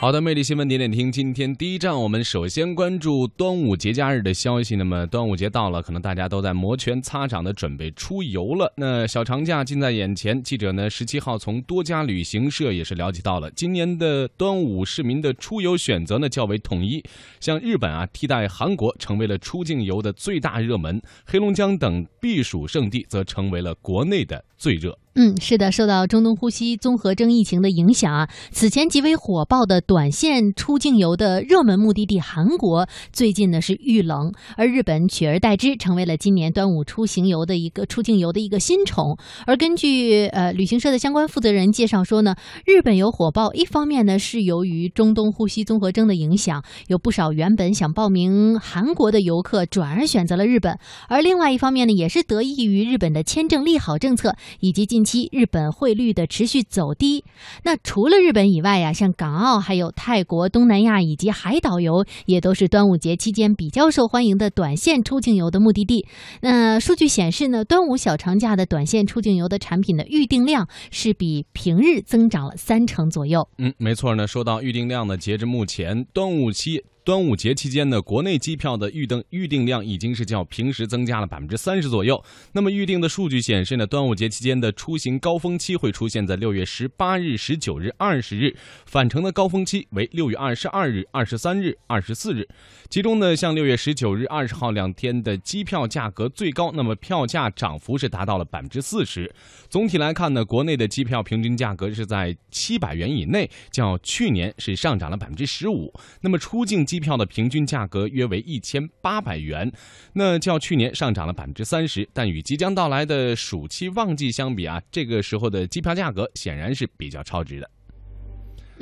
好的，魅力新闻点点听。今天第一站，我们首先关注端午节假日的消息。那么端午节到了，可能大家都在摩拳擦掌的准备出游了。那小长假近在眼前，记者呢十七号从多家旅行社也是了解到了，今年的端午市民的出游选择呢较为统一，像日本啊替代韩国成为了出境游的最大热门，黑龙江等避暑胜地则成为了国内的最热。嗯，是的，受到中东呼吸综合征疫情的影响啊，此前极为火爆的短线出境游的热门目的地韩国，最近呢是遇冷，而日本取而代之，成为了今年端午出行游的一个出境游的一个新宠。而根据呃旅行社的相关负责人介绍说呢，日本游火爆，一方面呢是由于中东呼吸综合征的影响，有不少原本想报名韩国的游客转而选择了日本，而另外一方面呢，也是得益于日本的签证利好政策以及近。近期日本汇率的持续走低，那除了日本以外呀，像港澳、还有泰国、东南亚以及海岛游，也都是端午节期间比较受欢迎的短线出境游的目的地。那数据显示呢，端午小长假的短线出境游的产品的预订量是比平日增长了三成左右。嗯，没错呢。说到预订量呢，截至目前，端午期。端午节期间呢，国内机票的预订预订量已经是较平时增加了百分之三十左右。那么预定的数据显示呢，端午节期间的出行高峰期会出现在六月十八日、十九日、二十日，返程的高峰期为六月二十二日、二十三日、二十四日。其中呢，像六月十九日、二十号两天的机票价格最高，那么票价涨幅是达到了百分之四十。总体来看呢，国内的机票平均价格是在七百元以内，较去年是上涨了百分之十五。那么出境机票的平均价格约为一千八百元，那较去年上涨了百分之三十。但与即将到来的暑期旺季相比啊，这个时候的机票价格显然是比较超值的。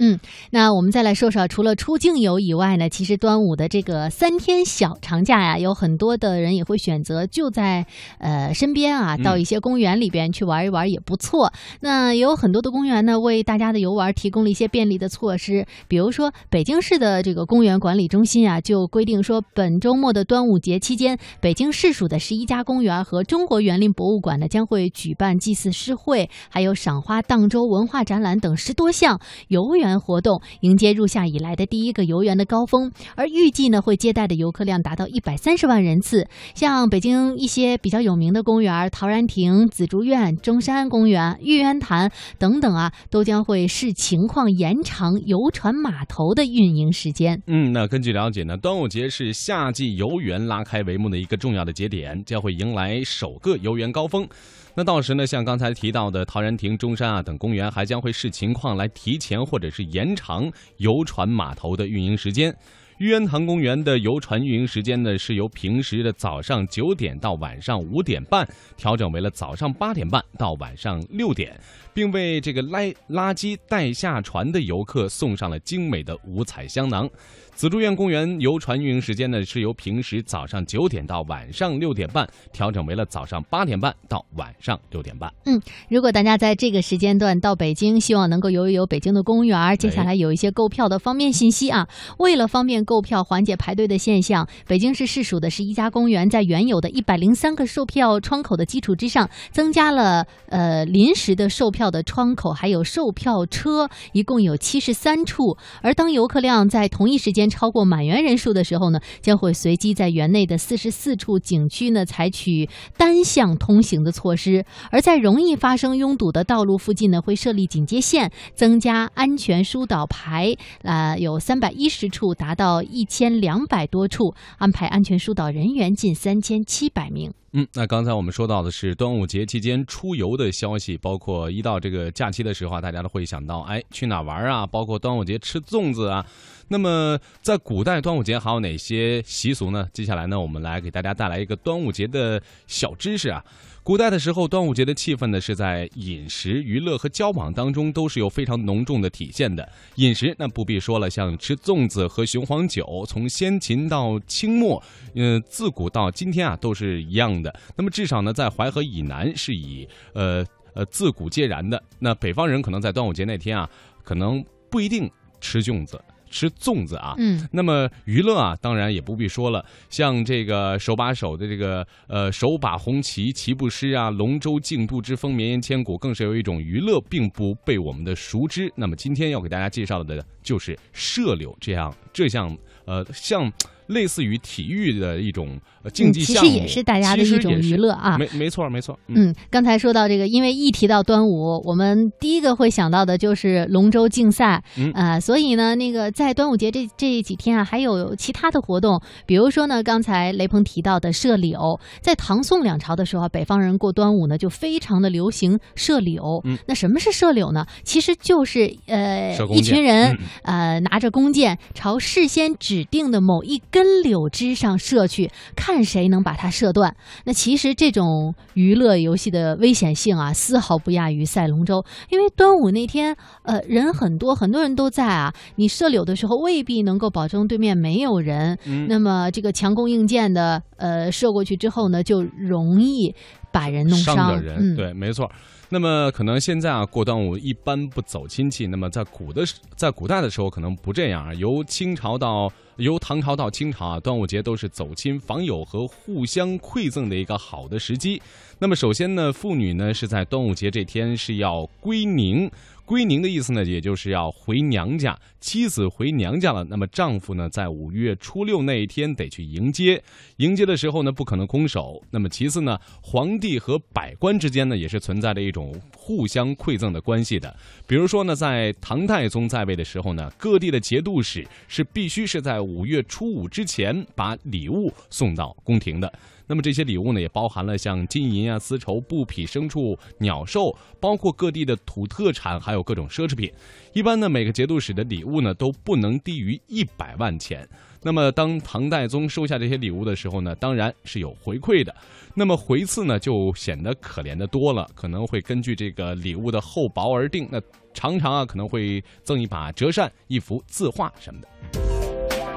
嗯，那我们再来说说，除了出境游以外呢，其实端午的这个三天小长假呀，有很多的人也会选择就在呃身边啊，到一些公园里边去玩一玩也不错。那也有很多的公园呢，为大家的游玩提供了一些便利的措施，比如说北京市的这个公园管理中心啊，就规定说，本周末的端午节期间，北京市属的十一家公园和中国园林博物馆呢，将会举办祭祀诗会，还有赏花荡舟文化展览等十多项游园。活动迎接入夏以来的第一个游园的高峰，而预计呢会接待的游客量达到一百三十万人次。像北京一些比较有名的公园，陶然亭、紫竹院、中山公园、玉渊潭等等啊，都将会视情况延长游船码头的运营时间。嗯，那根据了解呢，端午节是夏季游园拉开帷幕的一个重要的节点，将会迎来首个游园高峰。那到时呢，像刚才提到的陶然亭、中山啊等公园，还将会视情况来提前或者是延长游船码头的运营时间。玉渊潭公园的游船运营时间呢，是由平时的早上九点到晚上五点半，调整为了早上八点半到晚上六点，并为这个拉垃圾带下船的游客送上了精美的五彩香囊。紫竹院公园游船运营时间呢，是由平时早上九点到晚上六点半，调整为了早上八点半到晚上六点半。嗯，如果大家在这个时间段到北京，希望能够游一游北京的公园，接下来有一些购票的方便信息啊。为了方便购票，缓解排队的现象，北京市市属的十一家公园在原有的一百零三个售票窗口的基础之上，增加了呃临时的售票的窗口，还有售票车，一共有七十三处。而当游客量在同一时间超过满员人数的时候呢，将会随机在园内的四十四处景区呢采取单向通行的措施，而在容易发生拥堵的道路附近呢，会设立警戒线，增加安全疏导牌，啊，有三百一十处，达到一千两百多处，安排安全疏导人员近三千七百名。嗯，那刚才我们说到的是端午节期间出游的消息，包括一到这个假期的时候啊，大家都会想到，哎，去哪玩啊？包括端午节吃粽子啊。那么在古代端午节还有哪些习俗呢？接下来呢，我们来给大家带来一个端午节的小知识啊。古代的时候，端午节的气氛呢，是在饮食、娱乐和交往当中都是有非常浓重的体现的。饮食那不必说了，像吃粽子、和雄黄酒，从先秦到清末，嗯，自古到今天啊，都是一样的。那么至少呢，在淮河以南是以呃呃自古皆然的。那北方人可能在端午节那天啊，可能不一定吃粽子。吃粽子啊。嗯，那么娱乐啊，当然也不必说了，像这个手把手的这个呃手把红旗、旗不湿啊，龙舟竞渡之风绵延千古，更是有一种娱乐并不被我们的熟知。那么今天要给大家介绍的就是射柳这样这项呃像。类似于体育的一种竞技项目，其实也是大家的一种娱乐啊。没没错没错。嗯，刚才说到这个，因为一提到端午，我们第一个会想到的就是龙舟竞赛啊，所以呢，那个在端午节这这几天啊，还有其他的活动，比如说呢，刚才雷鹏提到的射柳，在唐宋两朝的时候，北方人过端午呢就非常的流行射柳。那什么是射柳呢？其实就是呃一群人呃拿着弓箭朝事先指定的某一根。根柳枝上射去，看谁能把它射断。那其实这种娱乐游戏的危险性啊，丝毫不亚于赛龙舟。因为端午那天，呃，人很多，很多人都在啊。你射柳的时候，未必能够保证对面没有人。那么这个强弓硬箭的，呃，射过去之后呢，就容易把人弄伤。人，对，没错。那么可能现在啊，过端午一般不走亲戚。那么在古的在古代的时候，可能不这样啊。由清朝到由唐朝到清朝啊，端午节都是走亲访友和互相馈赠的一个好的时机。那么首先呢，妇女呢是在端午节这天是要归宁。归宁的意思呢，也就是要回娘家。妻子回娘家了，那么丈夫呢，在五月初六那一天得去迎接。迎接的时候呢，不可能空手。那么其次呢，皇帝和百官之间呢，也是存在着一种互相馈赠的关系的。比如说呢，在唐太宗在位的时候呢，各地的节度使是必须是在五月初五之前把礼物送到宫廷的。那么这些礼物呢，也包含了像金银啊、丝绸、布匹、牲畜、鸟兽，包括各地的土特产，还有各种奢侈品。一般呢，每个节度使的礼物呢，都不能低于一百万钱。那么当唐代宗收下这些礼物的时候呢，当然是有回馈的。那么回赐呢，就显得可怜的多了，可能会根据这个礼物的厚薄而定。那常常啊，可能会赠一把折扇、一幅字画什么的。